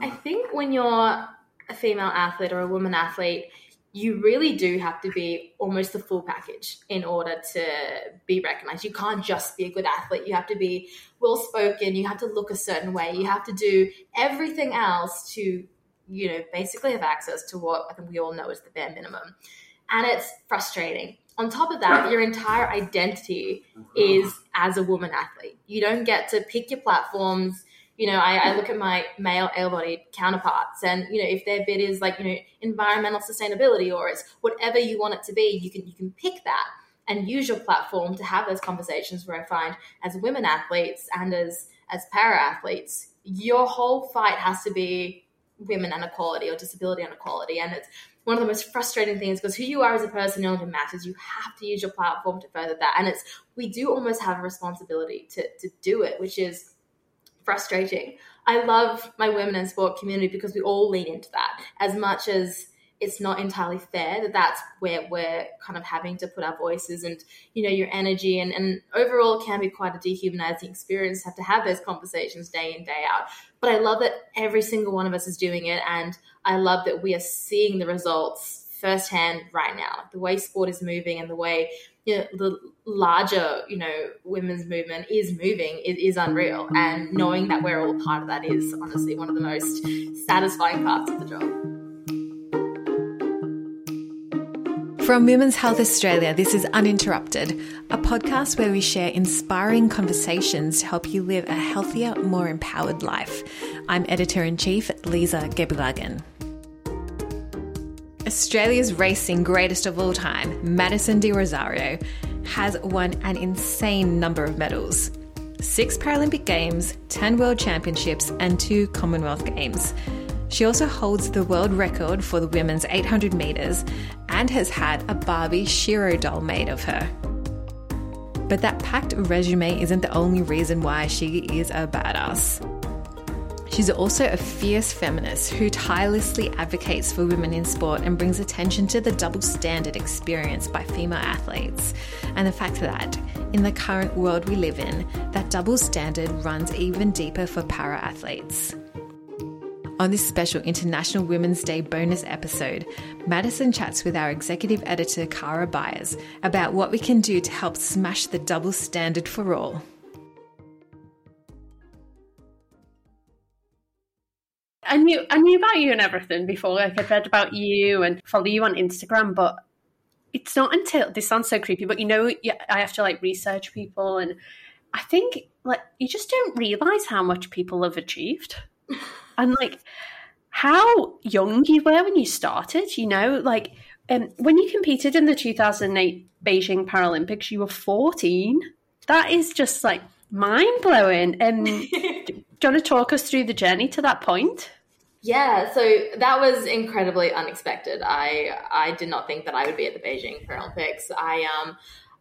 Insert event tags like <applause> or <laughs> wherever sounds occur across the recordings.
I think when you're a female athlete or a woman athlete, you really do have to be almost the full package in order to be recognized. You can't just be a good athlete. You have to be well spoken. You have to look a certain way. You have to do everything else to, you know, basically have access to what I think we all know is the bare minimum. And it's frustrating. On top of that, your entire identity mm-hmm. is as a woman athlete. You don't get to pick your platforms you know, I, I look at my male able-bodied counterparts, and you know, if their bit is like you know environmental sustainability or it's whatever you want it to be, you can you can pick that and use your platform to have those conversations. Where I find as women athletes and as as para athletes, your whole fight has to be women inequality or disability inequality, and it's one of the most frustrating things because who you are as a person no longer matters. You have to use your platform to further that, and it's we do almost have a responsibility to to do it, which is frustrating. I love my women in sport community because we all lean into that. As much as it's not entirely fair that that's where we're kind of having to put our voices and you know your energy and, and overall can be quite a dehumanizing experience to have to have those conversations day in day out. But i love that every single one of us is doing it and i love that we are seeing the results firsthand right now. The way sport is moving and the way you know, the larger, you know, women's movement is moving is, is unreal. And knowing that we're all part of that is honestly one of the most satisfying parts of the job. From Women's Health Australia, this is Uninterrupted, a podcast where we share inspiring conversations to help you live a healthier, more empowered life. I'm editor in chief, Lisa Gebilagan. Australia's racing greatest of all time, Madison de Rozario, has won an insane number of medals six Paralympic Games, 10 World Championships, and two Commonwealth Games. She also holds the world record for the women's 800 metres and has had a Barbie Shero doll made of her. But that packed resume isn't the only reason why she is a badass. She's also a fierce feminist who tirelessly advocates for women in sport and brings attention to the double standard experienced by female athletes and the fact that, in the current world we live in, that double standard runs even deeper for para athletes. On this special International Women's Day bonus episode, Madison chats with our executive editor, Kara Byers, about what we can do to help smash the double standard for all. I knew I knew about you and everything before. Like I'd read about you and follow you on Instagram, but it's not until this sounds so creepy, but you know, I have to like research people, and I think like you just don't realize how much people have achieved, <laughs> and like how young you were when you started. You know, like um, when you competed in the 2008 Beijing Paralympics, you were 14. That is just like mind blowing. And um, <laughs> you want to talk us through the journey to that point? Yeah, so that was incredibly unexpected. I I did not think that I would be at the Beijing Paralympics. I um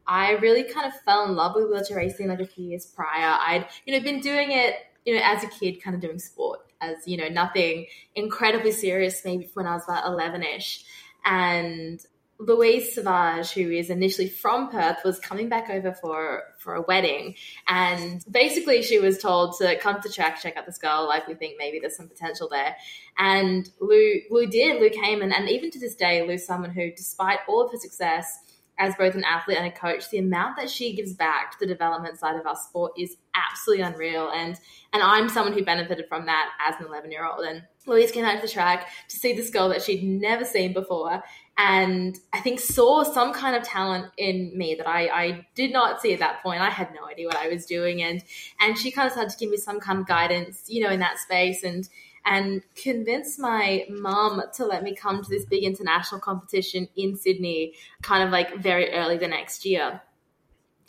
I really kind of fell in love with wheelchair racing like a few years prior. I'd you know been doing it you know as a kid, kind of doing sport as you know nothing incredibly serious. Maybe when I was about eleven ish, and Louise Savage, who is initially from Perth, was coming back over for for a wedding, and basically she was told to come to track, check out this girl. Like we think maybe there's some potential there, and Lou Lou did. Lou came, and, and even to this day, Lou's someone who, despite all of her success as both an athlete and a coach, the amount that she gives back to the development side of our sport is absolutely unreal. And and I'm someone who benefited from that as an 11 year old. And Louise came out to the track to see this girl that she'd never seen before and I think saw some kind of talent in me that I, I did not see at that point. I had no idea what I was doing, and and she kind of started to give me some kind of guidance, you know, in that space, and and convinced my mum to let me come to this big international competition in Sydney, kind of like very early the next year.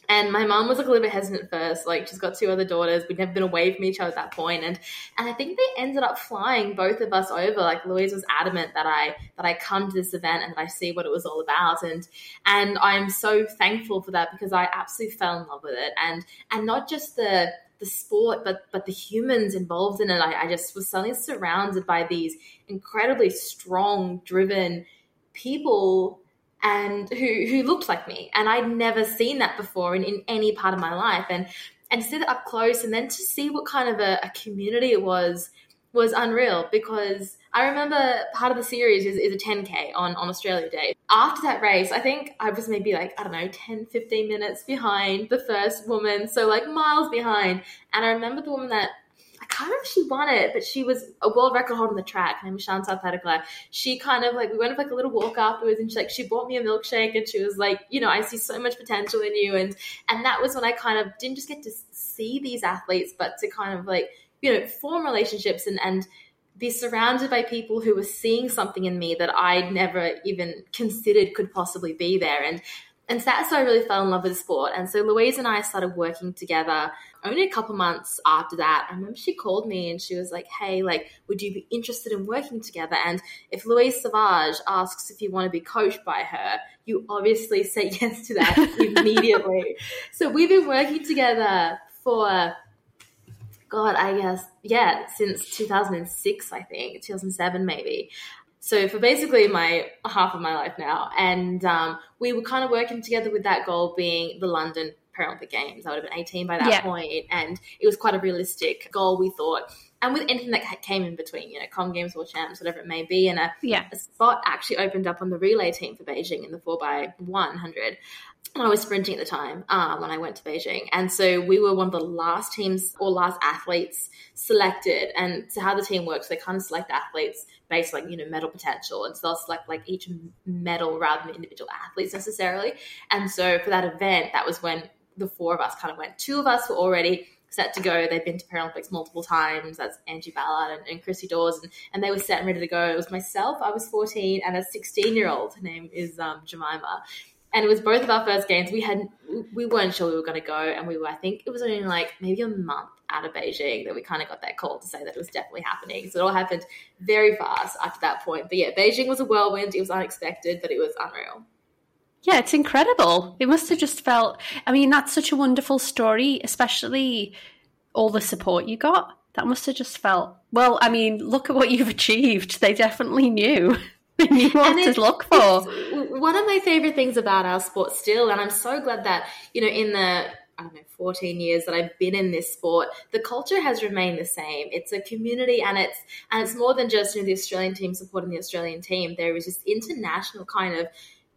And my mom was like a little bit hesitant at first. Like she's got two other daughters. We'd never been away from each other at that point. And and I think they ended up flying both of us over. Like Louise was adamant that I that I come to this event and that I see what it was all about. And and I'm so thankful for that because I absolutely fell in love with it. And and not just the the sport, but but the humans involved in it. I, I just was suddenly surrounded by these incredibly strong, driven people and who who looked like me and i'd never seen that before in, in any part of my life and and to see that up close and then to see what kind of a, a community it was was unreal because I remember part of the series is, is a 10K on, on Australia Day. After that race, I think I was maybe like, I don't know, 10, 15 minutes behind the first woman. So like miles behind. And I remember the woman that I can't remember if she won it, but she was a world record holder on the track. Her name was Chantal Petitclerc. She kind of like we went for like a little walk afterwards, and she like she bought me a milkshake, and she was like, you know, I see so much potential in you, and and that was when I kind of didn't just get to see these athletes, but to kind of like you know form relationships and and be surrounded by people who were seeing something in me that I never even considered could possibly be there. And and so that's how I really fell in love with the sport. And so Louise and I started working together only a couple months after that. I remember she called me and she was like, Hey, like, would you be interested in working together? And if Louise Savage asks if you want to be coached by her, you obviously say <laughs> yes to that immediately. <laughs> so we've been working together for God, I guess, yeah, since 2006, I think, 2007 maybe. So for basically my half of my life now. And um, we were kind of working together with that goal being the London Paralympic Games. I would have been 18 by that yeah. point, and it was quite a realistic goal, we thought. And with anything that came in between, you know, Com Games, World Champs, whatever it may be, and a, yeah. a spot actually opened up on the relay team for Beijing in the 4x100. I was sprinting at the time uh, when I went to Beijing. And so we were one of the last teams or last athletes selected. And so how the team works, they kind of select athletes based like, you know, medal potential. And so they'll select like each medal rather than individual athletes necessarily. And so for that event, that was when the four of us kind of went. Two of us were already set to go. They'd been to Paralympics multiple times. That's Angie Ballard and, and Christie Dawes, and, and, they were set and ready to go. It was myself. I was 14, and a 16 year old. Her name is um, Jemima and it was both of our first games. We had we weren't sure we were going to go, and we were. I think it was only like maybe a month out of Beijing that we kind of got that call to say that it was definitely happening. So it all happened very fast after that point. But yeah, Beijing was a whirlwind. It was unexpected, but it was unreal. Yeah, it's incredible. It must have just felt. I mean, that's such a wonderful story, especially all the support you got. That must have just felt. Well, I mean, look at what you've <laughs> achieved. They definitely knew. <laughs> you want to look for. One of my favorite things about our sport still, and I'm so glad that, you know, in the I don't know, 14 years that I've been in this sport, the culture has remained the same. It's a community and it's and it's more than just you know, the Australian team supporting the Australian team. There is this international kind of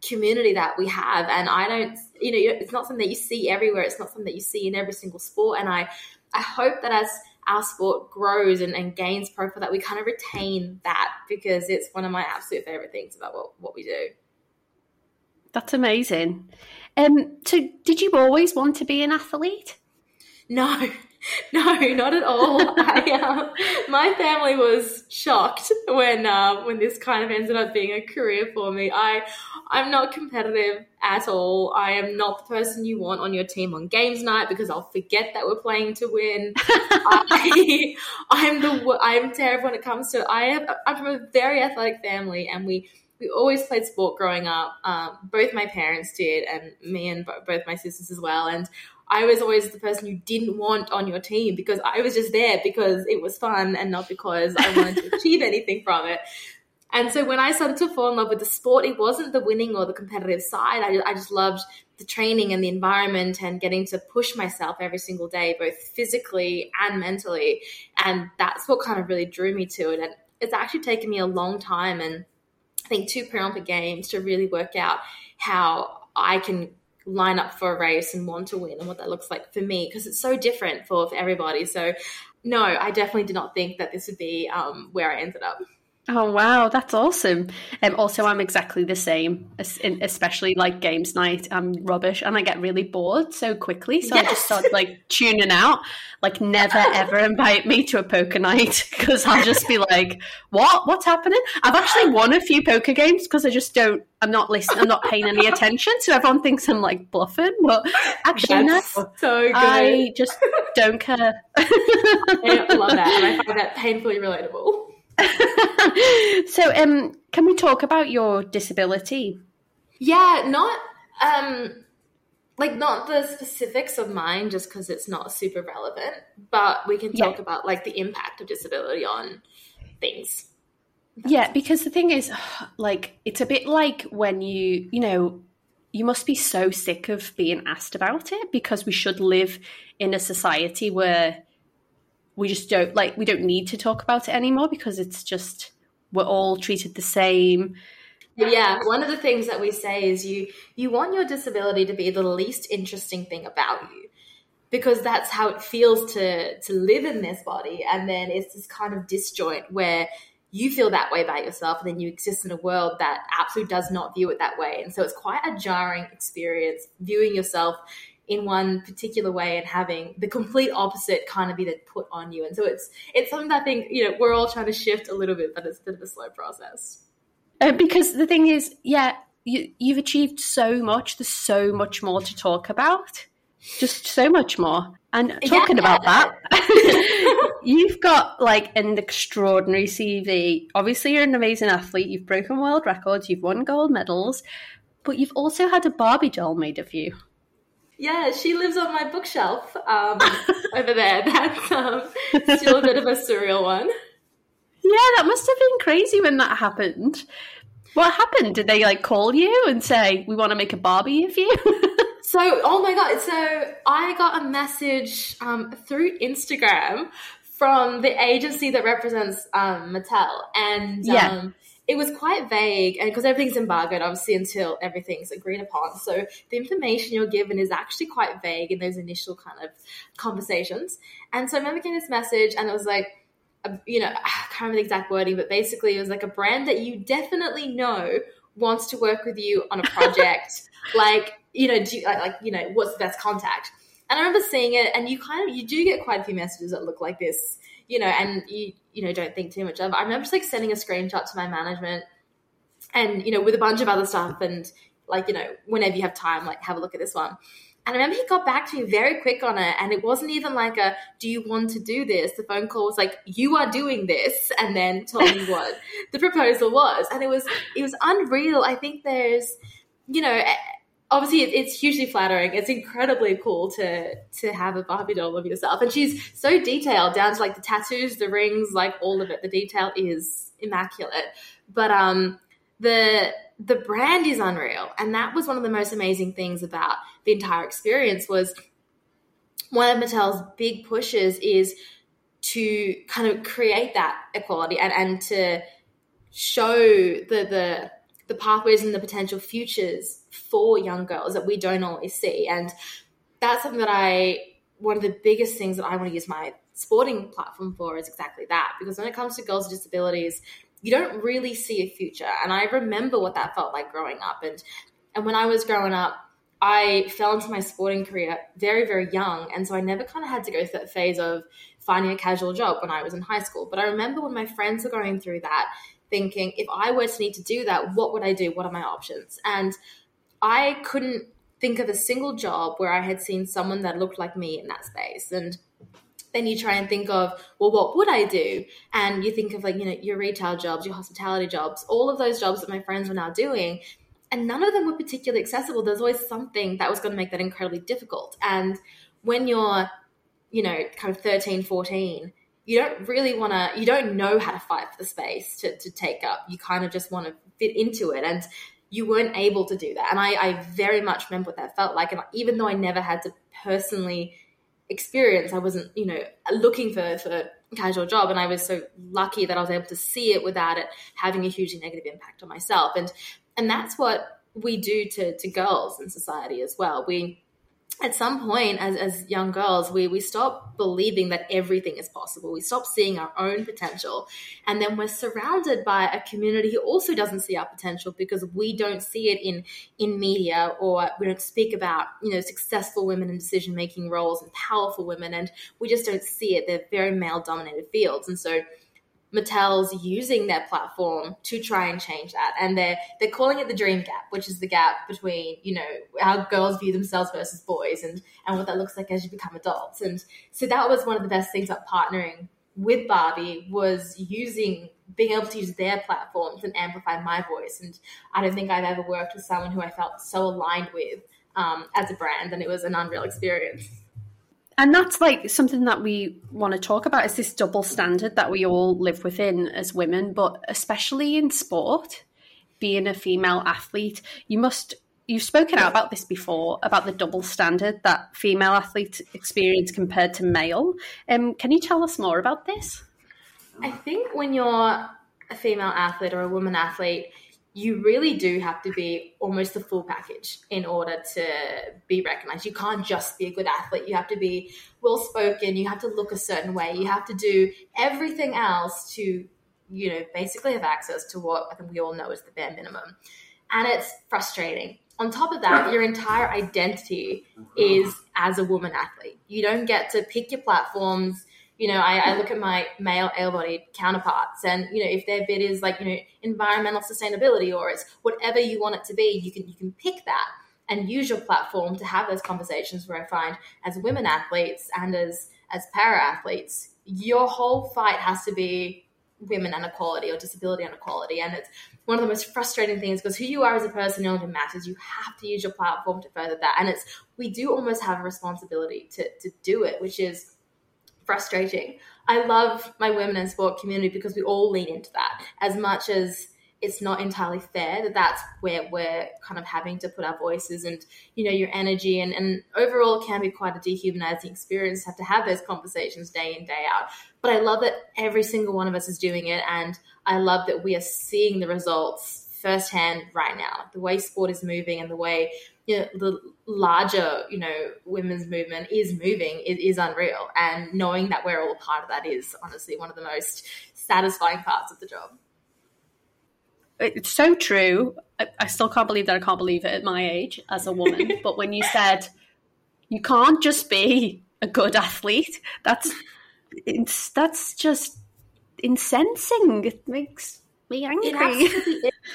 community that we have. And I don't you know, it's not something that you see everywhere. It's not something that you see in every single sport. And I I hope that as our sport grows and, and gains profile, that we kind of retain that because it's one of my absolute favorite things about what, what we do. That's amazing. Um, so, did you always want to be an athlete? No, <laughs> No, not at all. <laughs> I, um, my family was shocked when uh, when this kind of ended up being a career for me. I I'm not competitive at all. I am not the person you want on your team on games night because I'll forget that we're playing to win. <laughs> I, I'm the I'm terrible when it comes to. I have I'm from a very athletic family, and we we always played sport growing up. Um, both my parents did, and me and both my sisters as well. And I was always the person you didn't want on your team because I was just there because it was fun and not because I wanted to <laughs> achieve anything from it. And so when I started to fall in love with the sport, it wasn't the winning or the competitive side. I, I just loved the training and the environment and getting to push myself every single day, both physically and mentally. And that's what kind of really drew me to it. And it's actually taken me a long time and I think two Paralympic Games to really work out how I can line up for a race and want to win and what that looks like for me because it's so different for, for everybody. So, no, I definitely did not think that this would be um, where I ended up. Oh wow, that's awesome! Um, also, I'm exactly the same, especially like games night. I'm rubbish, and I get really bored so quickly. So yes. I just start like tuning out. Like, never ever invite me to a poker night <laughs> because I'll just be like, "What? What's happening?" I've actually won a few poker games because I just don't. I'm not listening. I'm not paying any attention, so everyone thinks I'm like bluffing. But actually, no, so good. I just don't care. <laughs> I love that, and I find that painfully relatable. <laughs> so, um, can we talk about your disability? Yeah, not um, like not the specifics of mine, just because it's not super relevant. But we can talk yeah. about like the impact of disability on things. Yeah, because the thing is, <sighs> like, it's a bit like when you, you know, you must be so sick of being asked about it because we should live in a society where we just don't like we don't need to talk about it anymore because it's just we're all treated the same. Yeah one of the things that we say is you you want your disability to be the least interesting thing about you because that's how it feels to to live in this body. And then it's this kind of disjoint where you feel that way about yourself and then you exist in a world that absolutely does not view it that way. And so it's quite a jarring experience viewing yourself in one particular way and having the complete opposite kind of be put on you and so it's it's something that i think you know we're all trying to shift a little bit but it's a bit of a slow process uh, because the thing is yeah you, you've achieved so much there's so much more to talk about just so much more. And talking yeah. about that, <laughs> you've got like an extraordinary CV. Obviously, you're an amazing athlete. You've broken world records. You've won gold medals, but you've also had a Barbie doll made of you. Yeah, she lives on my bookshelf um, over there. <laughs> That's um, still a bit of a surreal one. Yeah, that must have been crazy when that happened. What happened? Did they like call you and say, "We want to make a Barbie of you"? <laughs> So, oh my god! So I got a message um, through Instagram from the agency that represents um, Mattel, and yeah. Um, it was quite vague, and because everything's embargoed, obviously, until everything's agreed upon. So the information you're given is actually quite vague in those initial kind of conversations. And so I remember getting this message, and it was like, um, you know, <sighs> I can't remember the exact wording, but basically it was like a brand that you definitely know wants to work with you on a project. <laughs> like you know, do, like, like, you know, what's the best contact? And I remember seeing it, and you kind of you do get quite a few messages that look like this, you know, and you you know don't think too much of. It. I remember just like sending a screenshot to my management, and you know, with a bunch of other stuff, and like you know, whenever you have time, like have a look at this one. And I remember he got back to me very quick on it, and it wasn't even like a "Do you want to do this?" The phone call was like, "You are doing this," and then told me <laughs> what the proposal was, and it was it was unreal. I think there's, you know, obviously it's hugely flattering. It's incredibly cool to to have a Barbie doll of yourself, and she's so detailed down to like the tattoos, the rings, like all of it. The detail is immaculate. But um, the the brand is unreal, and that was one of the most amazing things about the entire experience. Was one of Mattel's big pushes is to kind of create that equality and and to show the the the pathways and the potential futures for young girls that we don't always see. And that's something that I, one of the biggest things that I want to use my sporting platform for is exactly that. Because when it comes to girls with disabilities, you don't really see a future. And I remember what that felt like growing up. And, and when I was growing up, I fell into my sporting career very, very young. And so I never kind of had to go through that phase of finding a casual job when I was in high school. But I remember when my friends were going through that, thinking, if I were to need to do that, what would I do? What are my options? And I couldn't think of a single job where I had seen someone that looked like me in that space. And then you try and think of, well, what would I do? And you think of like, you know, your retail jobs, your hospitality jobs, all of those jobs that my friends were now doing. And none of them were particularly accessible. There's always something that was going to make that incredibly difficult. And when you're, you know, kind of 13, 14, you don't really want to, you don't know how to fight for the space to, to take up. You kind of just want to fit into it. And you weren't able to do that. And I, I very much remember what that felt like. And even though I never had to personally experience, I wasn't, you know, looking for, for casual job. And I was so lucky that I was able to see it without it having a hugely negative impact on myself. And, and that's what we do to, to girls in society as well. We, at some point as, as young girls we, we stop believing that everything is possible. We stop seeing our own potential. And then we're surrounded by a community who also doesn't see our potential because we don't see it in in media or we don't speak about you know successful women in decision making roles and powerful women. And we just don't see it. They're very male dominated fields. And so Mattel's using their platform to try and change that. And they're they're calling it the dream gap, which is the gap between, you know, how girls view themselves versus boys and, and what that looks like as you become adults. And so that was one of the best things about partnering with Barbie was using being able to use their platforms and amplify my voice. And I don't think I've ever worked with someone who I felt so aligned with um, as a brand, and it was an unreal experience and that's like something that we want to talk about is this double standard that we all live within as women but especially in sport being a female athlete you must you've spoken out about this before about the double standard that female athletes experience compared to male. Um, can you tell us more about this? I think when you're a female athlete or a woman athlete, you really do have to be almost the full package in order to be recognized. You can't just be a good athlete. You have to be well spoken. You have to look a certain way. You have to do everything else to, you know, basically have access to what I think we all know is the bare minimum. And it's frustrating. On top of that, your entire identity is as a woman athlete. You don't get to pick your platforms you know, I, I, look at my male able-bodied counterparts, and you know, if their bit is like you know environmental sustainability or it's whatever you want it to be, you can you can pick that and use your platform to have those conversations. Where I find as women athletes and as as para athletes, your whole fight has to be women and equality or disability and equality, and it's one of the most frustrating things because who you are as a person no longer matters. You have to use your platform to further that, and it's we do almost have a responsibility to to do it, which is frustrating. I love my women in sport community because we all lean into that. As much as it's not entirely fair that that's where we're kind of having to put our voices and you know your energy and, and overall can be quite a dehumanizing experience to have to have those conversations day in day out. But i love that every single one of us is doing it and i love that we are seeing the results firsthand right now. The way sport is moving and the way you know, the larger, you know, women's movement is moving it is unreal. And knowing that we're all part of that is honestly one of the most satisfying parts of the job. It's so true. I, I still can't believe that I can't believe it at my age as a woman. <laughs> but when you said you can't just be a good athlete, that's it's that's just incensing. It makes me angry.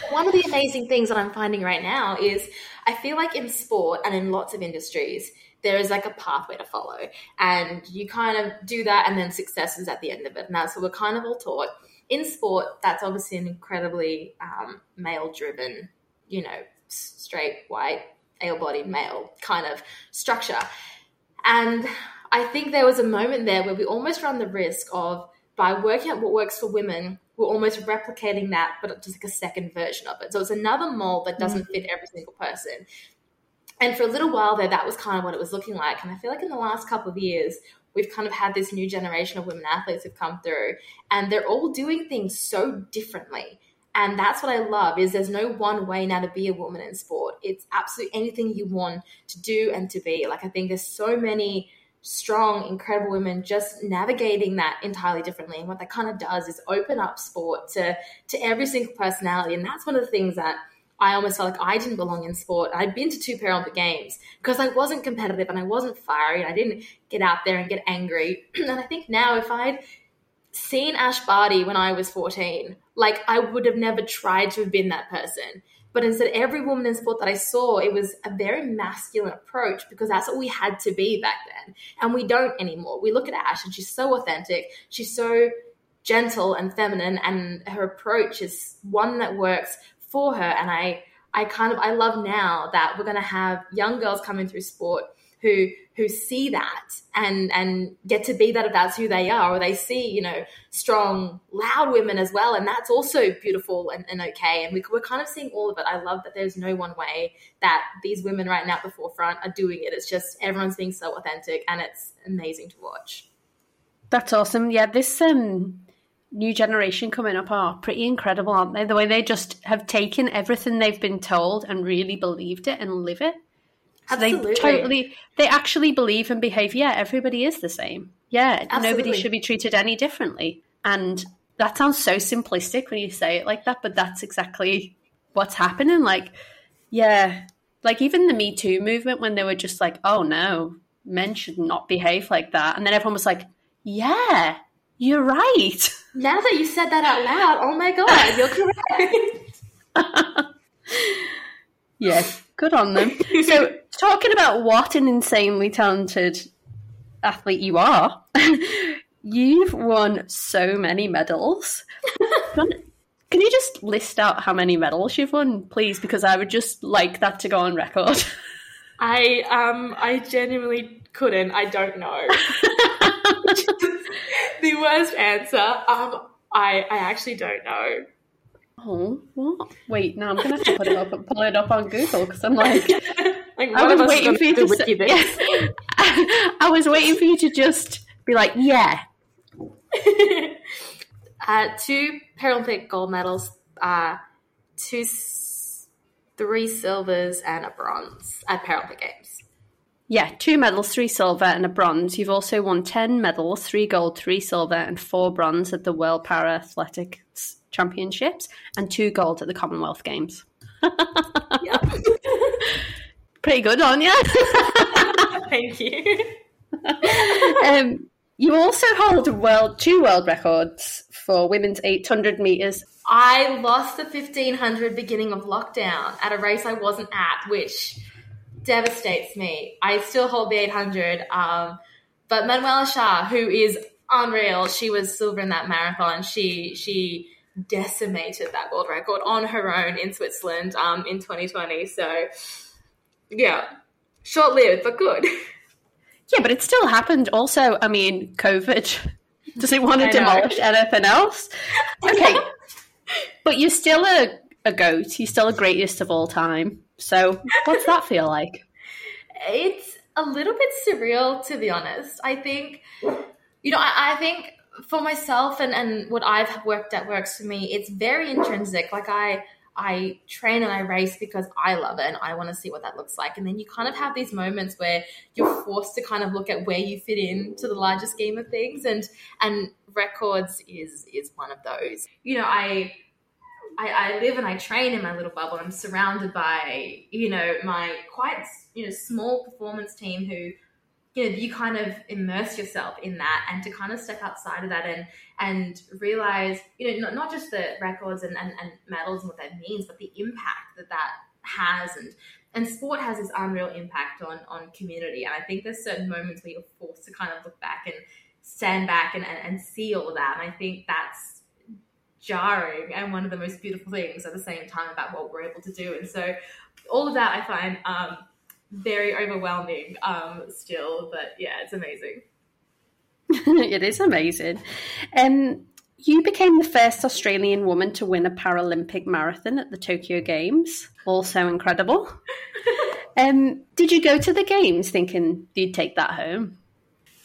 One of the amazing things that I'm finding right now is I feel like in sport and in lots of industries, there is like a pathway to follow. And you kind of do that, and then success is at the end of it. And that's what we're kind of all taught. In sport, that's obviously an incredibly um, male driven, you know, straight, white, able bodied male kind of structure. And I think there was a moment there where we almost run the risk of, by working out what works for women, we're almost replicating that, but just like a second version of it. So it's another mold that doesn't mm-hmm. fit every single person. And for a little while there, that was kind of what it was looking like. And I feel like in the last couple of years, we've kind of had this new generation of women athletes have come through, and they're all doing things so differently. And that's what I love is there's no one way now to be a woman in sport. It's absolutely anything you want to do and to be. Like I think there's so many strong, incredible women just navigating that entirely differently. And what that kind of does is open up sport to to every single personality. And that's one of the things that I almost felt like I didn't belong in sport. I'd been to two Paralympic Games because I wasn't competitive and I wasn't fiery and I didn't get out there and get angry. <clears throat> and I think now if I'd seen Ash Barty when I was 14, like I would have never tried to have been that person. But instead, every woman in sport that I saw, it was a very masculine approach because that's what we had to be back then. And we don't anymore. We look at Ash and she's so authentic. She's so gentle and feminine and her approach is one that works for her. And I, I kind of, I love now that we're going to have young girls coming through sport who who see that and and get to be that if that's who they are. Or they see you know strong loud women as well and that's also beautiful and, and okay. And we, we're kind of seeing all of it. I love that there's no one way that these women right now at the forefront are doing it. It's just everyone's being so authentic and it's amazing to watch. That's awesome. Yeah this um new generation coming up are pretty incredible aren't they? The way they just have taken everything they've been told and really believed it and live it Absolutely. they totally, they actually believe and behave. Yeah, everybody is the same. Yeah, Absolutely. nobody should be treated any differently. And that sounds so simplistic when you say it like that, but that's exactly what's happening. Like, yeah, like even the Me Too movement when they were just like, oh no, men should not behave like that. And then everyone was like, yeah, you're right. <laughs> Now that you said that out loud, oh my God, you're <laughs> correct. yes, good on them. <laughs> So, talking about what an insanely talented athlete you are, <laughs> you've won so many medals. <laughs> Can you just list out how many medals you've won, please? Because I would just like that to go on record. I um I genuinely couldn't. I don't know. the worst answer. Um, I I actually don't know. Oh, what? Wait, now I'm gonna have to put it up and pull it up on Google because I'm like, <laughs> Like, I was of us is waiting for you to say, this. <laughs> I was waiting for you to just be like, yeah, <laughs> uh, two Paralympic gold medals, uh, two, three silvers, and a bronze at Paralympic Games. yeah, two medals, three silver and a bronze. You've also won ten medals, three gold, three silver, and four bronze at the World Para Athletics Championships, and two gold at the Commonwealth Games. <laughs> Pretty good aren't you. <laughs> Thank you. <laughs> um, you also hold world two world records for women's 800 meters. I lost the 1500 beginning of lockdown at a race I wasn't at, which devastates me. I still hold the 800. Um, but Manuela Schär, who is unreal, she was silver in that marathon. She she decimated that world record on her own in Switzerland um, in 2020. So yeah, short lived but good. <laughs> Yeah, but it still happened. Also, I mean, COVID. <laughs> Does it want to demolish anything else? Okay, but you're still a, a goat. You're still a greatest of all time. So, what's that feel like? it's a little bit surreal to be honest i think you know i, I think for myself and, and what i've worked at works for me it's very intrinsic. Like i i train and i race because i love it and i want to see what that looks like. And then you kind of have these moments where you're forced to kind of look at where you fit in to the larger scheme of things and and records is is one of those. You know i I, I live and I train in my little bubble. I'm surrounded by, you know, my quite, you know, small performance team who, you know, you kind of immerse yourself in that and to kind of step outside of that and and realize, you know, not, not just the records and, and, and medals and what that means, but the impact that that has and and sport has this unreal impact on on community. And I think there's certain moments where you're forced to kind of look back and stand back and, and, and see all of that. And I think that's jarring and one of the most beautiful things at the same time about what we're able to do. And so all of that I find um, very overwhelming um, still, but yeah, it's amazing. <laughs> it is amazing. Um, you became the first Australian woman to win a Paralympic marathon at the Tokyo Games. Also incredible. <laughs> um, did you go to the games thinking you'd take that home?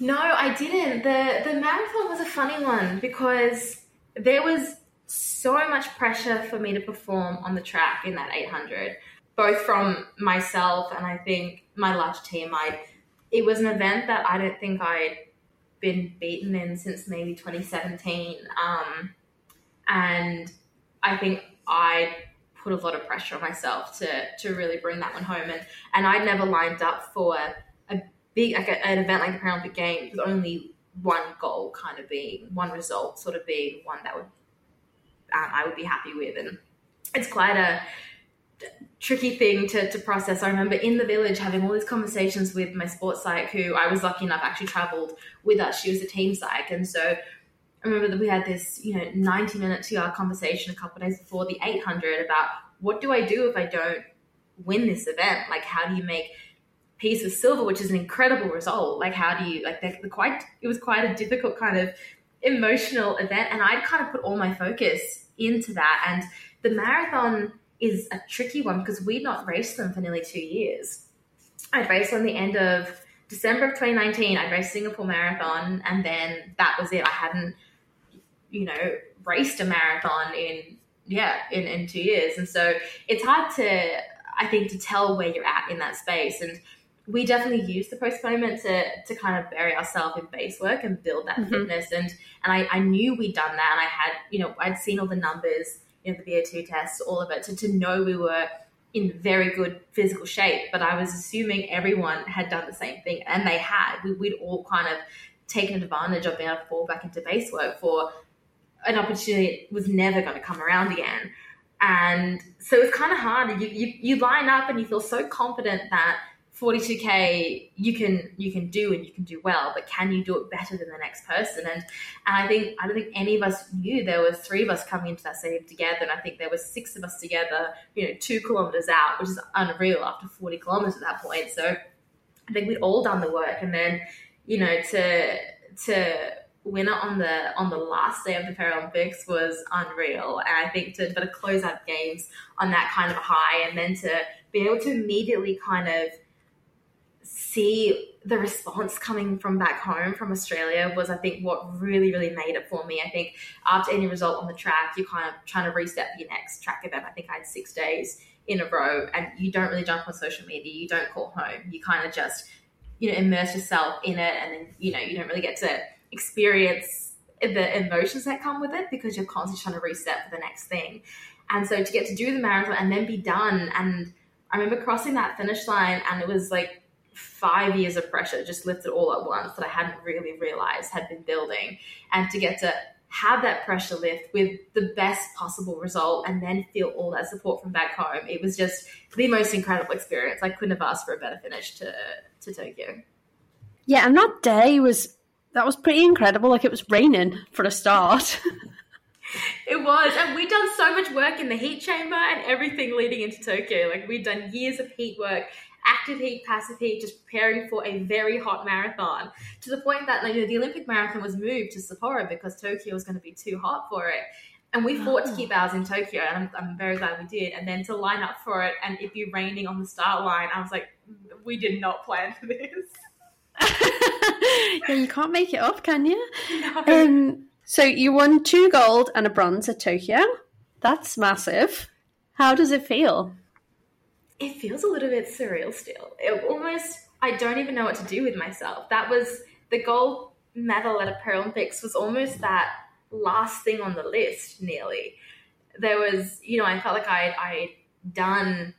No, I didn't. The the marathon was a funny one because there was so much pressure for me to perform on the track in that 800, both from myself and I think my large team. I it was an event that I don't think I'd been beaten in since maybe 2017, um, and I think I put a lot of pressure on myself to to really bring that one home. And and I'd never lined up for a big like a, an event like the Paralympic Games with only one goal kind of being one result sort of being one that would um, I would be happy with and it's quite a tricky thing to, to process. I remember in the village having all these conversations with my sports psych who I was lucky enough actually traveled with us. She was a team psych and so I remember that we had this, you know, 90 minute two hour conversation a couple of days before the 800 about what do I do if I don't win this event? Like, how do you make peace with silver, which is an incredible result? Like, how do you, like, the, the quite, it was quite a difficult kind of emotional event. And I'd kind of put all my focus into that. And the marathon is a tricky one because we'd not raced them for nearly two years. I'd raced on the end of December of 2019. I'd raced Singapore Marathon, and then that was it. I hadn't you know, raced a marathon in yeah, in, in two years. And so it's hard to I think to tell where you're at in that space. And we definitely used the postponement to to kind of bury ourselves in base work and build that Mhm. fitness. And and I, I knew we'd done that and I had, you know, I'd seen all the numbers, you know, the VO2 tests, all of it, to, to know we were in very good physical shape. But I was assuming everyone had done the same thing and they had. We, we'd all kind of taken advantage of being able to fall back into base work for an opportunity that was never going to come around again. And so it's kind of hard. You, you, you line up and you feel so confident that 42k you can you can do and you can do well, but can you do it better than the next person? And and I think I don't think any of us knew there was three of us coming into that stadium together, and I think there was six of us together, you know, two kilometers out, which is unreal after 40 kilometers at that point. So I think we'd all done the work, and then you know to to winner on the on the last day of the Paralympics was unreal. And I think to, but to close out games on that kind of high and then to be able to immediately kind of see the response coming from back home from Australia was I think what really, really made it for me. I think after any result on the track, you're kind of trying to reset your next track event. I think I had six days in a row and you don't really jump on social media, you don't call home. You kind of just, you know, immerse yourself in it and then, you know, you don't really get to experience the emotions that come with it because you're constantly trying to reset for the next thing. And so to get to do the marathon and then be done, and I remember crossing that finish line, and it was like five years of pressure just lifted all at once that I hadn't really realized had been building. And to get to have that pressure lift with the best possible result and then feel all that support from back home, it was just the most incredible experience. I couldn't have asked for a better finish to, to Tokyo. Yeah, and that day was that was pretty incredible. Like it was raining for a start. <laughs> it was, and we'd done so much work in the heat chamber and everything leading into Tokyo. Like we'd done years of heat work, active heat, passive heat, just preparing for a very hot marathon. To the point that you know, the Olympic marathon was moved to Sapporo because Tokyo was going to be too hot for it. And we fought oh. to keep ours in Tokyo, and I'm, I'm very glad we did. And then to line up for it and it be raining on the start line, I was like, we did not plan for this. <laughs> yeah, you can't make it up, can you? No. Um, so you won two gold and a bronze at Tokyo. That's massive. How does it feel? It feels a little bit surreal still. It almost, I don't even know what to do with myself. That was the gold medal at a Paralympics was almost that last thing on the list, nearly. There was, you know, I felt like I I'd done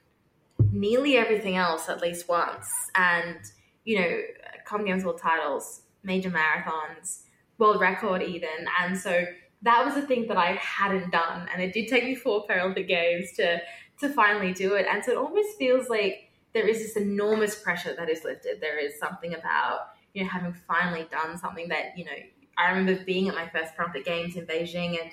nearly everything else at least once. And, you know, Com Games World titles, major marathons, world record even. And so that was a thing that I hadn't done. And it did take me four Paralympic Games to to finally do it. And so it almost feels like there is this enormous pressure that is lifted. There is something about, you know, having finally done something that, you know, I remember being at my first Paralympic Games in Beijing and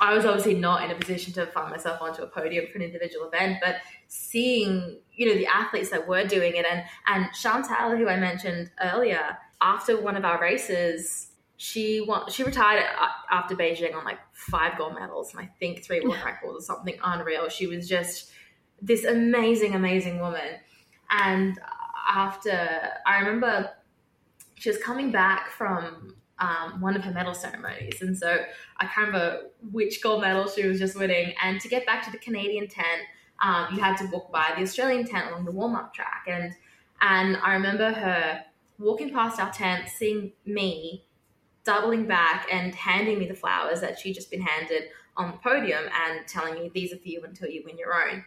I was obviously not in a position to find myself onto a podium for an individual event, but seeing, you know, the athletes that were doing it and and Chantal, who I mentioned earlier, after one of our races, she won, she retired after Beijing on like five gold medals and I think three world records or something unreal. She was just this amazing, amazing woman. And after I remember she was coming back from um, one of her medal ceremonies. And so I can't remember which gold medal she was just winning. And to get back to the Canadian tent, um, you had to walk by the Australian tent along the warm up track. And and I remember her walking past our tent, seeing me doubling back and handing me the flowers that she'd just been handed on the podium and telling me these are for you until you win your own.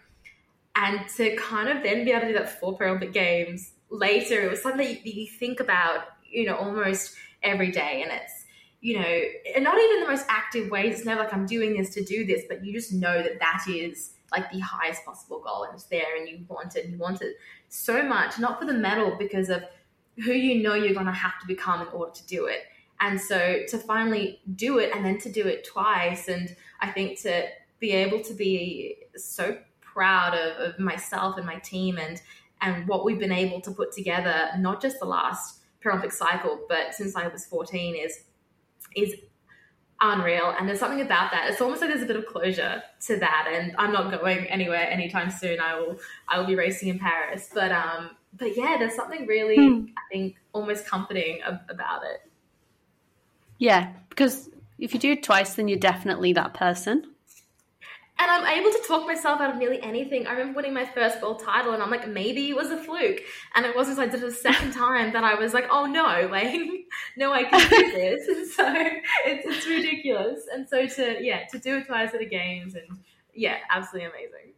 And to kind of then be able to do that for Paralympic Games later, it was something that you, think about, you know, almost every day. And it's, you know, and not even the most active ways. It's never like I'm doing this to do this, but you just know that that is like the highest possible goal and it's there and you want it and you want it so much, not for the medal, because of who you know you're going to have to become in order to do it. And so to finally do it and then to do it twice, and I think to be able to be so proud of, of myself and my team and and what we've been able to put together, not just the last Paralympic cycle, but since I was 14 is is unreal. And there's something about that. It's almost like there's a bit of closure to that. And I'm not going anywhere anytime soon. I will I will be racing in Paris. But um but yeah, there's something really hmm. I think almost comforting about it. Yeah, because if you do it twice, then you're definitely that person and I'm able to talk myself out of nearly anything. I remember winning my first gold title, and I'm like, maybe it was a fluke. And it wasn't until a second time that I was like, oh no, like, <laughs> no, I can do <laughs> this. And so it's, it's ridiculous. And so to, yeah, to do it twice at the games, and yeah, absolutely amazing.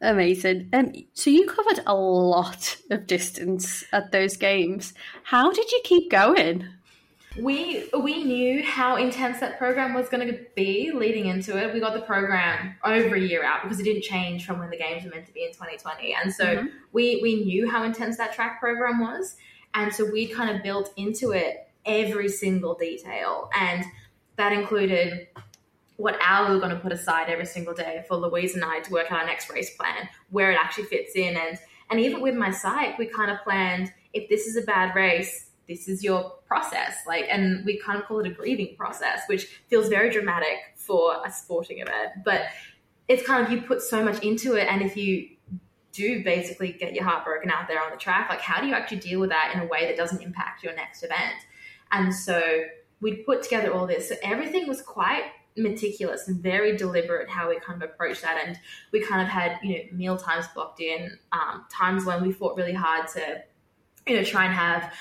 Amazing. Um, so you covered a lot of distance at those games. How did you keep going? We we knew how intense that program was going to be leading into it. We got the program over a year out because it didn't change from when the games were meant to be in 2020, and so mm-hmm. we we knew how intense that track program was, and so we kind of built into it every single detail, and that included what hour we were going to put aside every single day for Louise and I to work out our next race plan, where it actually fits in, and and even with my psych, we kind of planned if this is a bad race this is your process. Like, and we kind of call it a grieving process, which feels very dramatic for a sporting event, but it's kind of you put so much into it, and if you do basically get your heart broken out there on the track, like how do you actually deal with that in a way that doesn't impact your next event? And so we'd put together all this. So everything was quite meticulous and very deliberate how we kind of approached that. And we kind of had, you know, meal times blocked in, um, times when we fought really hard to, you know, try and have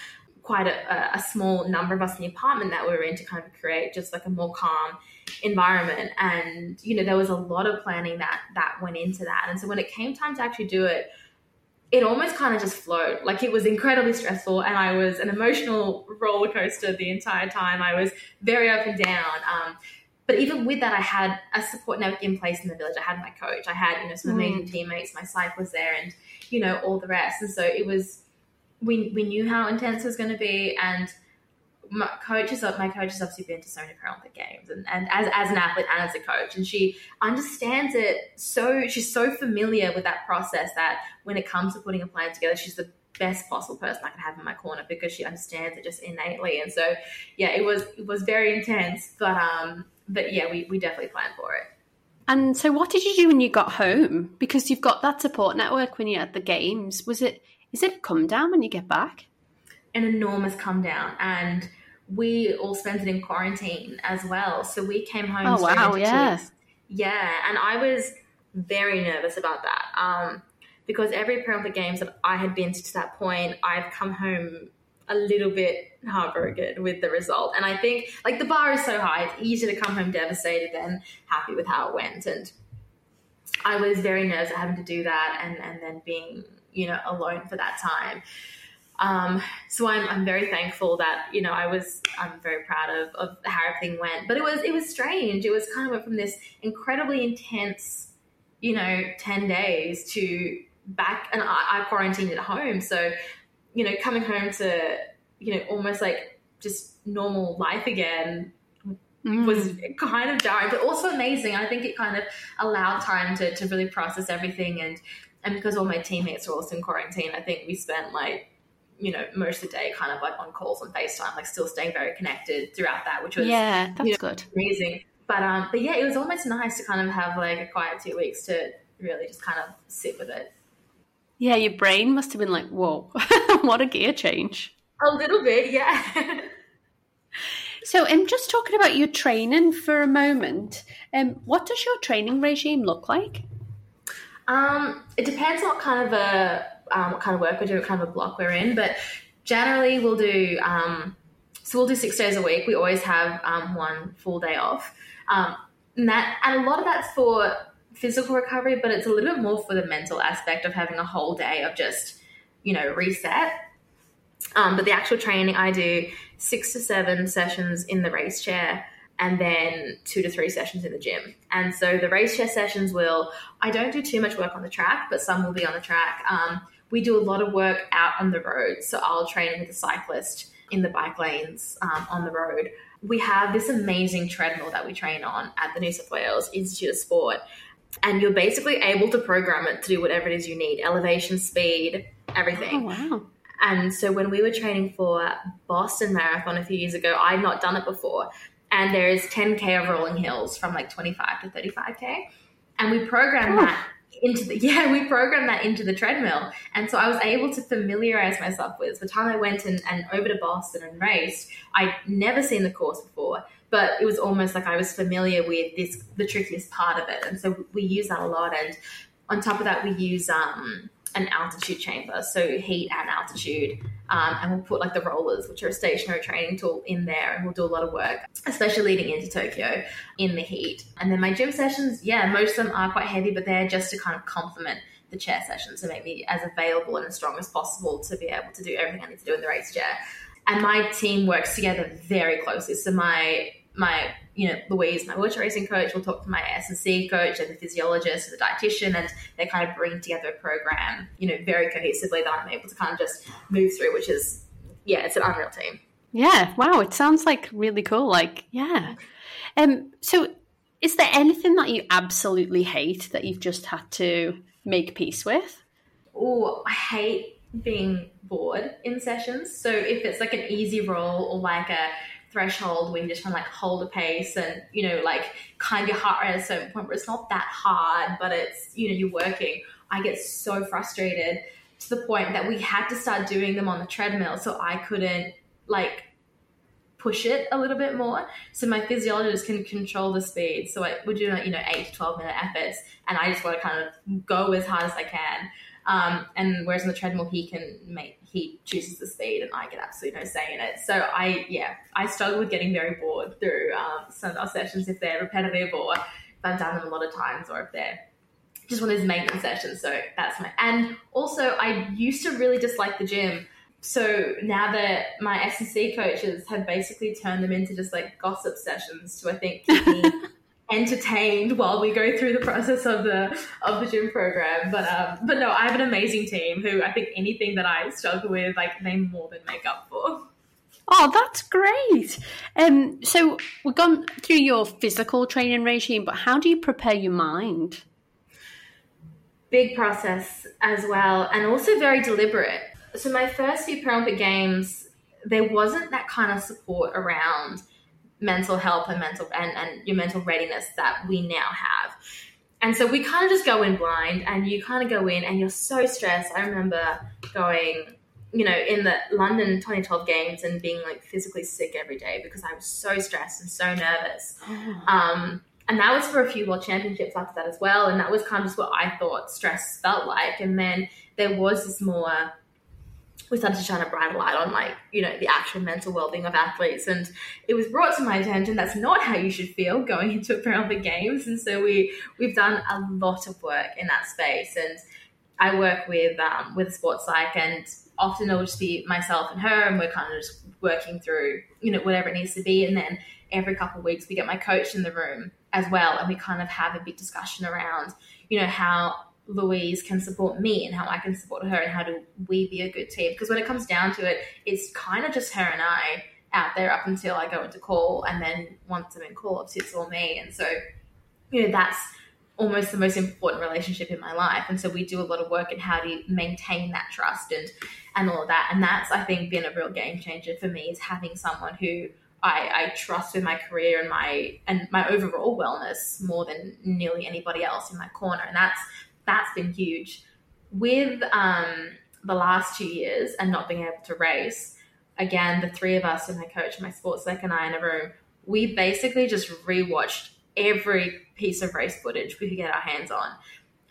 quite a, a, small number of us in the apartment that we were in to kind of create just like a more calm environment. And, you know, there was a lot of planning that that went into that. And so when it came time to actually do it, it almost kind of just flowed. Like it was incredibly stressful, and I was an emotional <laughs> roller coaster the entire time. I was very up and down. Um, but even with that, I had a support network in place in the village. I had my coach. I had you know some amazing mm. teammates. My psych was there, and you know all the rest. And so it was. We we knew how intense it was going to be, and my coach is my coach has obviously been to so many Paralympic games and, and as, as an athlete and as a coach and she understands it so she's so familiar with that process that when it comes to putting a plan together she's the best possible person I can have in my corner because she understands it just innately and so yeah it was it was very intense but um but yeah we, we definitely planned for it. And so what did you do when you got home? Because you've got that support network when you're at the games. Was it is it a come down when you get back an enormous come down and we all spent it in quarantine as well. So we came home. Oh wow! Yes. Yeah, and I was very nervous about that um, because every Paralympic Games that I had been to to that point, I've come home a little bit heartbroken with the result. And I think like the bar is so high, it's easier to come home devastated than happy with how it went. And I was very nervous at having to do that and and then being you know alone for that time. Um, so I'm, I'm very thankful that you know I was I'm very proud of, of how everything went. But it was it was strange. It was kind of went from this incredibly intense, you know, ten days to back, and I, I quarantined at home. So you know, coming home to you know almost like just normal life again mm. was kind of jarring, but also amazing. I think it kind of allowed time to, to really process everything and and because all my teammates were also in quarantine, I think we spent like you know, most of the day kind of like on calls on FaceTime, like still staying very connected throughout that, which was yeah, that's you know, good, amazing. But um, but yeah, it was almost nice to kind of have like a quiet two weeks to really just kind of sit with it. Yeah, your brain must have been like, whoa, <laughs> what a gear change. A little bit, yeah. <laughs> so, I'm um, just talking about your training for a moment. Um, what does your training regime look like? Um, it depends what kind of a um, what kind of work we're doing, what kind of a block we're in. But generally, we'll do um, so we'll do six days a week. We always have um, one full day off, um, and that and a lot of that's for physical recovery, but it's a little bit more for the mental aspect of having a whole day of just you know reset. Um, but the actual training, I do six to seven sessions in the race chair and then two to three sessions in the gym. And so the race chair sessions will, I don't do too much work on the track, but some will be on the track. Um, we do a lot of work out on the road. So I'll train with a cyclist in the bike lanes um, on the road. We have this amazing treadmill that we train on at the New South Wales Institute of Sport. And you're basically able to program it to do whatever it is you need elevation, speed, everything. Oh, wow. And so when we were training for Boston Marathon a few years ago, I'd not done it before. And there's 10K of rolling hills from like 25 to 35K. And we programmed oh. that into the <laughs> yeah we programmed that into the treadmill and so i was able to familiarize myself with the time i went and, and over to boston and raced i'd never seen the course before but it was almost like i was familiar with this the trickiest part of it and so we use that a lot and on top of that we use um, an altitude chamber, so heat and altitude. Um, and we'll put like the rollers, which are a stationary training tool, in there, and we'll do a lot of work, especially leading into Tokyo in the heat. And then my gym sessions, yeah, most of them are quite heavy, but they're just to kind of complement the chair sessions to make me as available and as strong as possible to be able to do everything I need to do in the race chair. And my team works together very closely. So my my, you know, Louise, my wheelchair racing coach, will talk to my S&C coach and the physiologist and the dietitian, and they kind of bring together a program, you know, very cohesively that I'm able to kind of just move through, which is, yeah, it's an unreal team. Yeah, wow, it sounds like really cool. Like, yeah. Um, so is there anything that you absolutely hate that you've just had to make peace with? Oh, I hate being bored in sessions. So if it's like an easy roll or like a threshold where you just want to like hold a pace and you know like kind your heart rate at a certain point where it's not that hard, but it's you know you're working. I get so frustrated to the point that we had to start doing them on the treadmill, so I couldn't like push it a little bit more. So my physiologist can control the speed. So I would do like you know eight to twelve minute efforts, and I just want to kind of go as hard as I can. Um, and whereas on the treadmill, he can make he chooses the speed, and I get absolutely no say in it. So I yeah, I struggle with getting very bored through um, some of our sessions if they're repetitive or if I've done them a lot of times or if they're just one of those maintenance sessions. So that's my and also I used to really dislike the gym. So now that my S&C coaches have basically turned them into just like gossip sessions to I think keep me <laughs> entertained while we go through the process of the of the gym program. But um, but no, I have an amazing team who I think anything that I struggle with, like they more than make up for. Oh, that's great. Um, so we've gone through your physical training regime, but how do you prepare your mind? Big process as well, and also very deliberate. So my first few Paralympic Games, there wasn't that kind of support around mental health and mental and, and your mental readiness that we now have. And so we kind of just go in blind and you kind of go in and you're so stressed. I remember going, you know, in the London 2012 games and being like physically sick every day because I was so stressed and so nervous. Oh. Um, and that was for a few world championships after that as well. And that was kind of just what I thought stress felt like. And then there was this more we started to shine a brighter light on like you know the actual mental well-being of athletes. And it was brought to my attention that's not how you should feel going <laughs> into a Paralympic Games. And so we we've done a lot of work in that space. And I work with um, with sports psych and often it'll just be myself and her and we're kind of just working through you know whatever it needs to be. And then every couple of weeks we get my coach in the room as well and we kind of have a big discussion around you know how Louise can support me and how I can support her and how do we be a good team. Because when it comes down to it, it's kind of just her and I out there up until I go into call. And then once I'm in call, it's all me. And so, you know, that's almost the most important relationship in my life. And so we do a lot of work in how to maintain that trust and, and all of that. And that's, I think, been a real game changer for me is having someone who I, I, trust with my career and my and my overall wellness more than nearly anybody else in my corner. And that's that's been huge. With um, the last two years and not being able to race, again, the three of us and my coach, my sports psych, and I in a room, we basically just rewatched every piece of race footage we could get our hands on.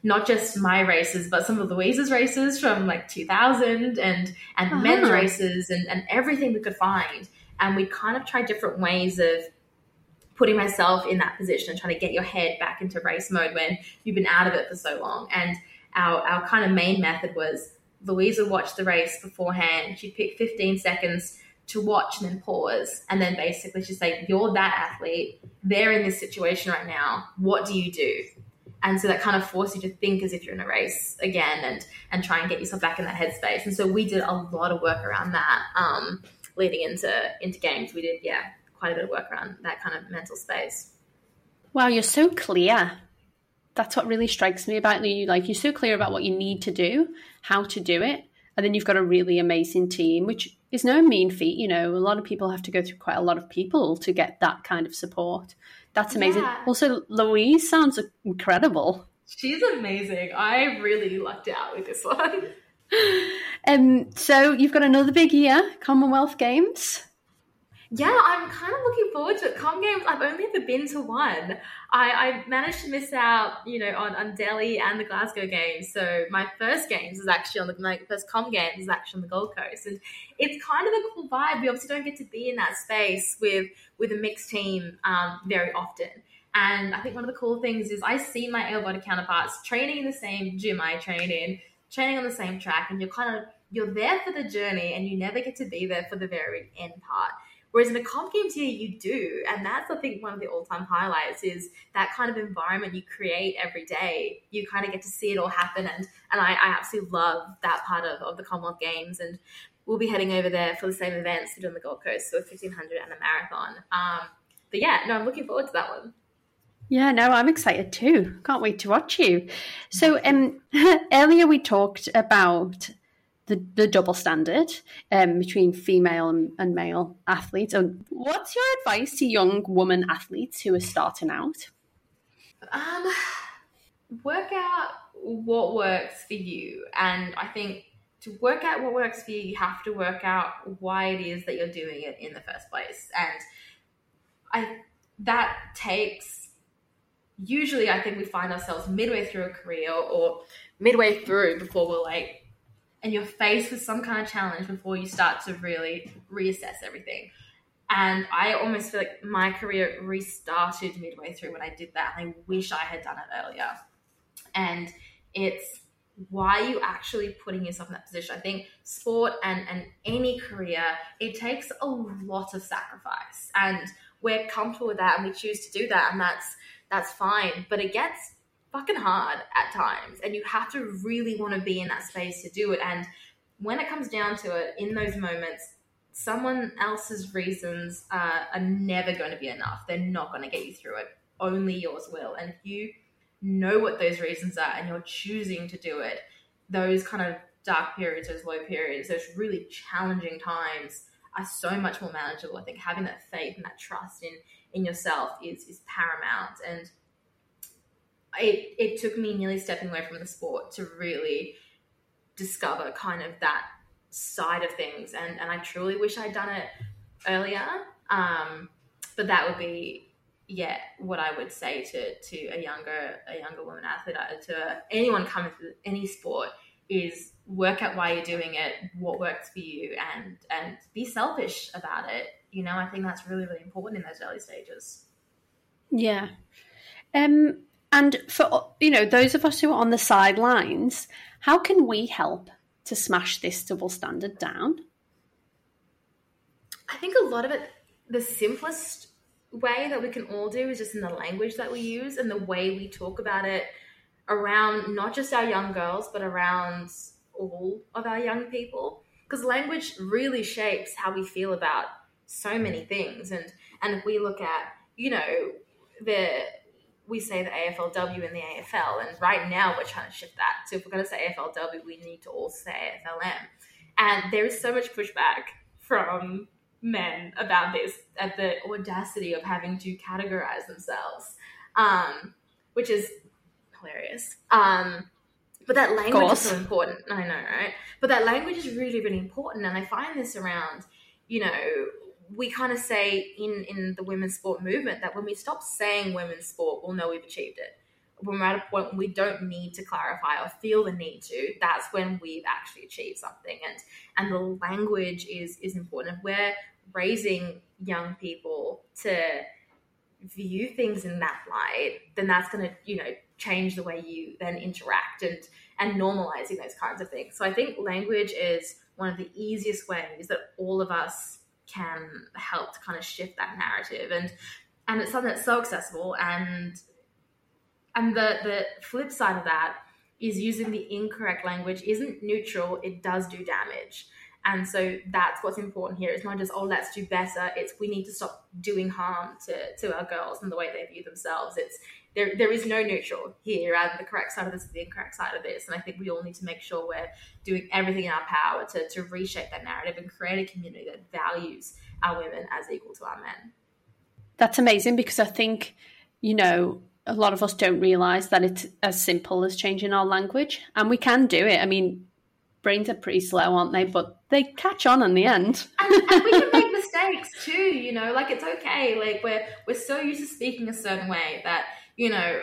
Not just my races, but some of Louise's races from like 2000 and, and uh-huh. men's races and, and everything we could find. And we kind of tried different ways of putting myself in that position and trying to get your head back into race mode when you've been out of it for so long. And our, our kind of main method was Louise would watch the race beforehand. She'd pick 15 seconds to watch and then pause. And then basically she'd say, You're that athlete. They're in this situation right now. What do you do? And so that kind of forced you to think as if you're in a race again and and try and get yourself back in that headspace. And so we did a lot of work around that um, leading into into games. We did, yeah, quite a bit of work around that kind of mental space. Wow, you're so clear. That's what really strikes me about you. Like you're so clear about what you need to do, how to do it, and then you've got a really amazing team, which is no mean feat. You know, a lot of people have to go through quite a lot of people to get that kind of support. That's amazing. Yeah. Also, Louise sounds incredible. She's amazing. I really lucked out with this one. <laughs> um, so you've got another big year, Commonwealth Games yeah, I'm kind of looking forward to it. Com games, I've only ever been to one. I, I managed to miss out, you know, on, on Delhi and the Glasgow games. So my first games is actually on the my first Com games is actually on the Gold Coast, and it's kind of a cool vibe. We obviously don't get to be in that space with with a mixed team um, very often. And I think one of the cool things is I see my able body counterparts training in the same gym I train in, training on the same track, and you're kind of you're there for the journey, and you never get to be there for the very end part. Whereas in the comp games here, you do. And that's, I think, one of the all time highlights is that kind of environment you create every day. You kind of get to see it all happen. And, and I, I absolutely love that part of, of the Commonwealth Games. And we'll be heading over there for the same events to do on the Gold Coast, so a 1500 and a marathon. Um, but yeah, no, I'm looking forward to that one. Yeah, no, I'm excited too. Can't wait to watch you. So, um, <laughs> earlier we talked about the, the double standard um, between female and, and male athletes. And what's your advice to young woman athletes who are starting out? Um, work out what works for you, and I think to work out what works for you, you have to work out why it is that you're doing it in the first place, and I that takes usually I think we find ourselves midway through a career or midway through before we're like and you're faced with some kind of challenge before you start to really reassess everything. And I almost feel like my career restarted midway through when I did that. And I wish I had done it earlier. And it's why are you actually putting yourself in that position? I think sport and, and any career, it takes a lot of sacrifice. And we're comfortable with that and we choose to do that. And that's that's fine. But it gets fucking hard at times and you have to really want to be in that space to do it. And when it comes down to it in those moments someone else's reasons uh, are never going to be enough. They're not going to get you through it. Only yours will. And if you know what those reasons are and you're choosing to do it those kind of dark periods those low periods those really challenging times are so much more manageable. I think having that faith and that trust in in yourself is is paramount. And it, it took me nearly stepping away from the sport to really discover kind of that side of things. And, and I truly wish I'd done it earlier. Um, but that would be, yeah, what I would say to, to a younger, a younger woman athlete, uh, to anyone coming to any sport is work out why you're doing it, what works for you and, and be selfish about it. You know, I think that's really, really important in those early stages. Yeah. Um, and for you know those of us who are on the sidelines, how can we help to smash this double standard down? I think a lot of it, the simplest way that we can all do is just in the language that we use and the way we talk about it around not just our young girls, but around all of our young people. Because language really shapes how we feel about so many things. And and if we look at, you know, the we say the AFLW and the AFL, and right now we're trying to shift that. So if we're going to say AFLW, we need to all say AFLM. And there is so much pushback from men about this, at the audacity of having to categorize themselves, um, which is hilarious. Um, but that language is so important. I know, right? But that language is really, really important. And I find this around, you know, we kind of say in in the women's sport movement that when we stop saying women's sport, we'll know we've achieved it. When we're at a point when we don't need to clarify or feel the need to, that's when we've actually achieved something. And and the language is is important. If we're raising young people to view things in that light, then that's going to you know change the way you then interact and and normalizing those kinds of things. So I think language is one of the easiest ways that all of us can help to kind of shift that narrative. And and it's something that's so accessible. And and the the flip side of that is using the incorrect language isn't neutral. It does do damage. And so that's what's important here. It's not just oh let's do better. It's we need to stop doing harm to to our girls and the way they view themselves. It's there, there is no neutral here. Either the correct side of this is the incorrect side of this. And I think we all need to make sure we're doing everything in our power to, to reshape that narrative and create a community that values our women as equal to our men. That's amazing because I think, you know, a lot of us don't realize that it's as simple as changing our language. And we can do it. I mean, brains are pretty slow, aren't they? But they catch on in the end. and, and we can make <laughs> mistakes too, you know, like it's okay. Like we're we're so used to speaking a certain way that you know,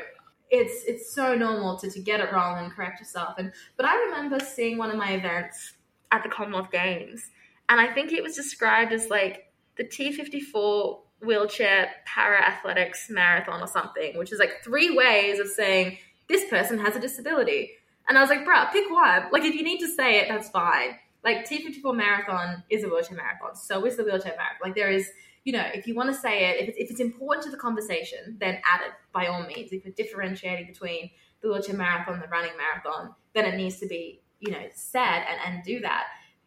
it's it's so normal to, to get it wrong and correct yourself. And but I remember seeing one of my events at the Commonwealth Games, and I think it was described as like the T54 wheelchair para athletics marathon or something, which is like three ways of saying this person has a disability. And I was like, bruh, pick one. Like if you need to say it, that's fine. Like T54 marathon is a wheelchair marathon. So is the wheelchair marathon. Like there is you know, if you want to say it, if it's, if it's important to the conversation, then add it by all means. If you're differentiating between the wheelchair marathon, the running marathon, then it needs to be, you know, said and, and do that.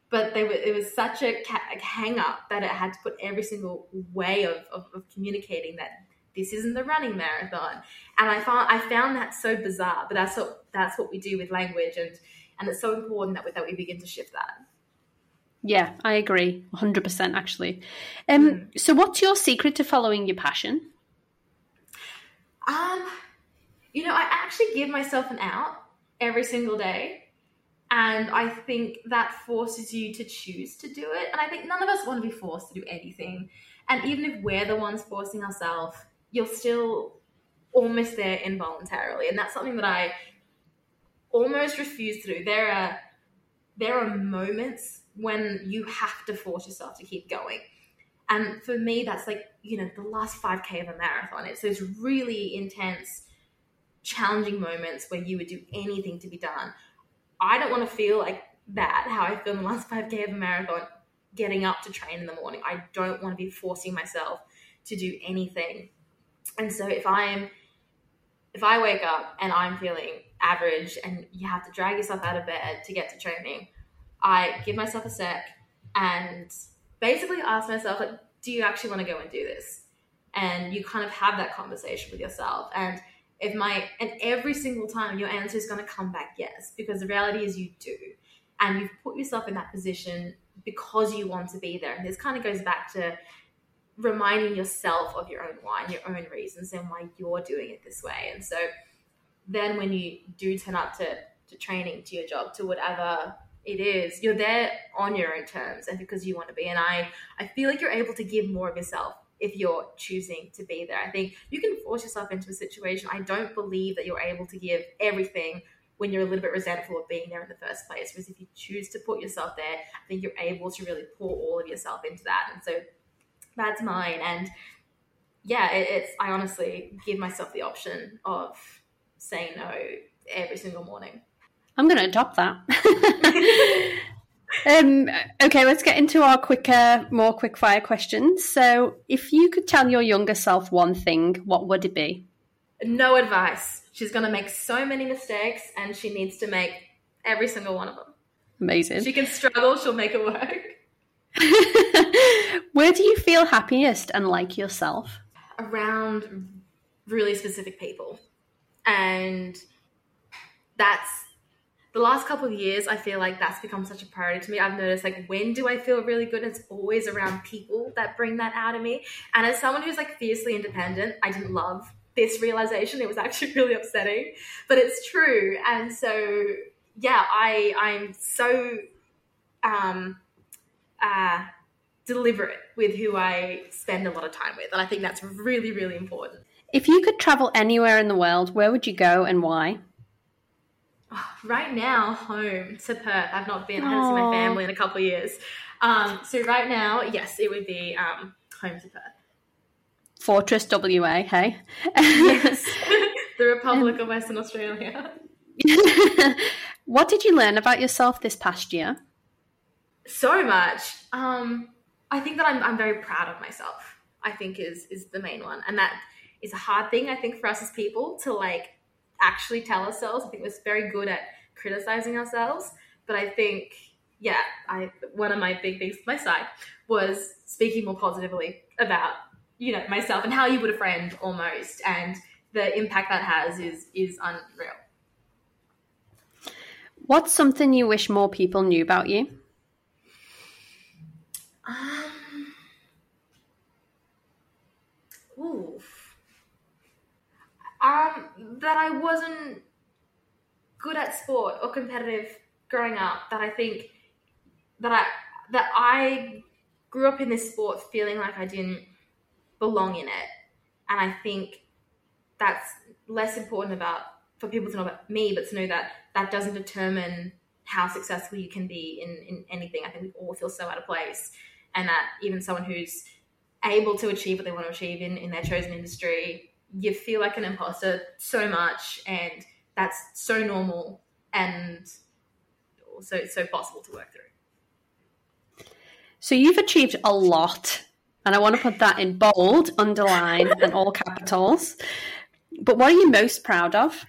But there was, it was such a, a hang up that it had to put every single way of, of, of communicating that this isn't the running marathon. And I found I found that so bizarre, but that's what that's what we do with language and and it's so important that we, that we begin to shift that. Yeah, I agree, hundred percent. Actually, um, mm. so what's your secret to following your passion? Um, you know, I actually give myself an out every single day. And I think that forces you to choose to do it. And I think none of us want to be forced to do anything. And even if we're the ones forcing ourselves, you're still almost there involuntarily. And that's something that I almost refuse to do. There are there are moments when you have to force yourself to keep going. And for me, that's like, you know, the last 5K of a marathon. It's those really intense, challenging moments where you would do anything to be done. I don't want to feel like that, how I feel in the last 5K of a marathon, getting up to train in the morning. I don't want to be forcing myself to do anything. And so if I'm, if I wake up and I'm feeling average and you have to drag yourself out of bed to get to training, I give myself a sec and basically ask myself, like, do you actually want to go and do this? And you kind of have that conversation with yourself. And if my and every single time your answer is going to come back yes, because the reality is you do. And you've put yourself in that position because you want to be there. And this kind of goes back to reminding yourself of your own why and your own reasons and why you're doing it this way. And so then when you do turn up to, to training, to your job, to whatever it is. You're there on your own terms and because you want to be and i i feel like you're able to give more of yourself if you're choosing to be there. I think you can force yourself into a situation. I don't believe that you're able to give everything when you're a little bit resentful of being there in the first place because if you choose to put yourself there i think you're able to really pour all of yourself into that and so that's mine and yeah it, it's i honestly give myself the option of saying no every single morning I'm going to adopt that. <laughs> um, okay, let's get into our quicker, more quick fire questions. So, if you could tell your younger self one thing, what would it be? No advice. She's going to make so many mistakes and she needs to make every single one of them. Amazing. She can struggle, she'll make it work. <laughs> Where do you feel happiest and like yourself? Around really specific people. And that's the last couple of years, I feel like that's become such a priority to me. I've noticed like when do I feel really good? It's always around people that bring that out of me. And as someone who's like fiercely independent, I didn't love this realization. It was actually <laughs> really upsetting, but it's true. And so, yeah, I I'm so um uh deliberate with who I spend a lot of time with, and I think that's really really important. If you could travel anywhere in the world, where would you go and why? <sighs> right now, home to Perth. I've not been. I haven't seen my family in a couple of years. Um, so right now, yes, it would be um, home to Perth. Fortress WA, hey? yes, <laughs> <laughs> the Republic of Western Australia. <laughs> what did you learn about yourself this past year? So much. Um, I think that I'm, I'm very proud of myself. I think is is the main one, and that is a hard thing. I think for us as people to like actually tell ourselves. I think we're very good at criticizing ourselves, but I think yeah, I one of my big things my side was speaking more positively about you know myself and how you would a friend almost, and the impact that has is is unreal. What's something you wish more people knew about you? Um, ooh, um, that I wasn't good at sport or competitive growing up. That I think that I that I grew up in this sport feeling like I didn't belong in it, and I think that's less important about for people to know about me, but to know that that doesn't determine how successful you can be in, in anything. I think we all feel so out of place, and that even someone who's able to achieve what they want to achieve in, in their chosen industry you feel like an imposter so much and that's so normal and also it's so possible to work through. So you've achieved a lot and i want to put that in bold underline and all capitals. But what are you most proud of?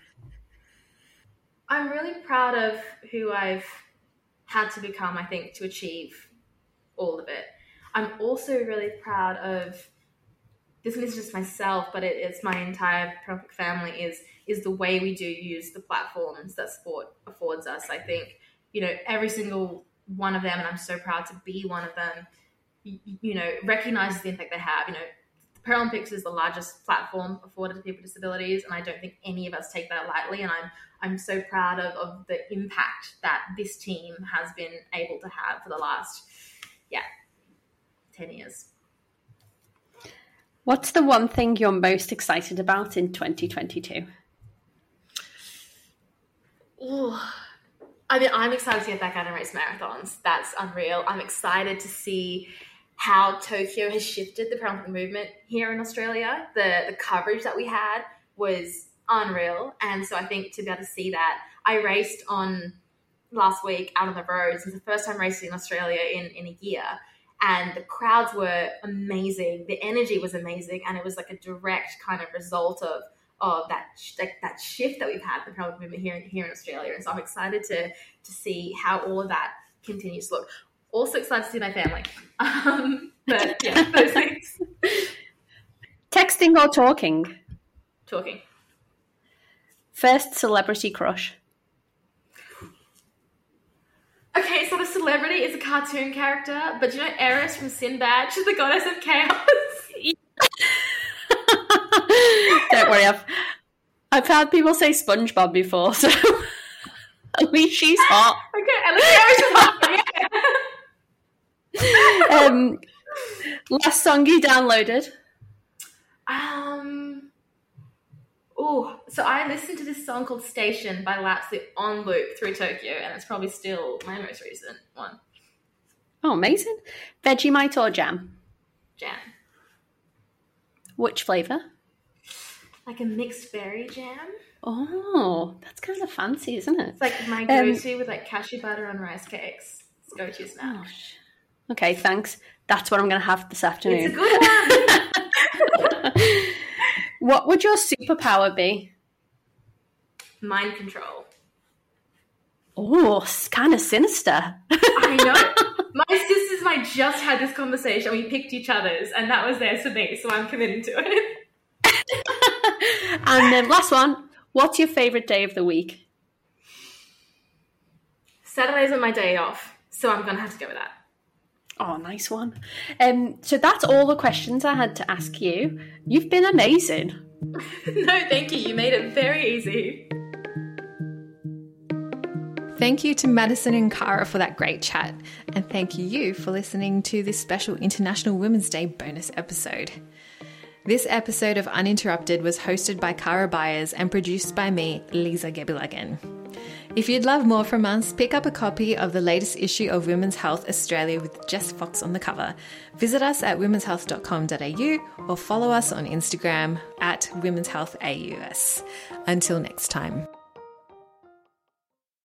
I'm really proud of who i've had to become i think to achieve all of it. I'm also really proud of this isn't just myself, but it, it's my entire Paralympic family is is the way we do use the platforms that sport affords us. I think you know every single one of them, and I'm so proud to be one of them. You, you know, recognizes the impact they have. You know, the Paralympics is the largest platform afforded to people with disabilities, and I don't think any of us take that lightly. And I'm I'm so proud of, of the impact that this team has been able to have for the last yeah ten years. What's the one thing you're most excited about in 2022? Ooh. I mean, I'm excited to get back out and race marathons. That's unreal. I'm excited to see how Tokyo has shifted the Paralympic movement here in Australia. The the coverage that we had was unreal, and so I think to be able to see that, I raced on last week out on the roads. It's the first time racing in Australia in in a year, and the crowds were amazing. The energy was amazing, and it was like a direct kind of result of of that like that shift that we've had in the Paralympic movement here here in Australia. And so I'm excited to to see how all of that continues to look. Also excited to see my family. <laughs> Um, but yeah, <laughs> those things. Texting or talking? Talking. First celebrity crush. Okay, so a celebrity, is a cartoon character. But do you know Eris from Sinbad? She's the goddess of chaos. <laughs> Don't worry, I've I've had people say SpongeBob before, so <laughs> at least she's hot. Okay, at least Eris is hot. Yeah. Um, last song you downloaded? Um. Oh, so I listened to this song called "Station" by Lapsley on loop through Tokyo, and it's probably still my most recent one. Oh, amazing! Vegemite or jam? Jam, Which flavour? like a mixed berry jam. Oh, that's kind of fancy, isn't it? It's like my um, go-to with like cashew butter on rice cakes. It's go-to snack. Oh, okay, thanks. That's what I'm going to have this afternoon. It's a good one. <laughs> <laughs> what would your superpower be? Mind control. Oh, kind of sinister. I know. <laughs> My sisters and I just had this conversation. We picked each other's, and that was theirs for me. So I'm committing to it. and then last one. What's your favourite day of the week? Saturdays are my day off, so I'm gonna have to go with that. Oh, nice one. Um, so that's all the questions I had to ask you. You've been amazing. <laughs> no, thank you. You made it very easy. Thank you to Madison and Cara for that great chat. And thank you for listening to this special International Women's Day bonus episode. This episode of Uninterrupted was hosted by Cara Byers and produced by me, Lisa Gebilagan. If you'd love more from us, pick up a copy of the latest issue of Women's Health Australia with Jess Fox on the cover. Visit us at womenshealth.com.au or follow us on Instagram at womenshealthAUS. Until next time.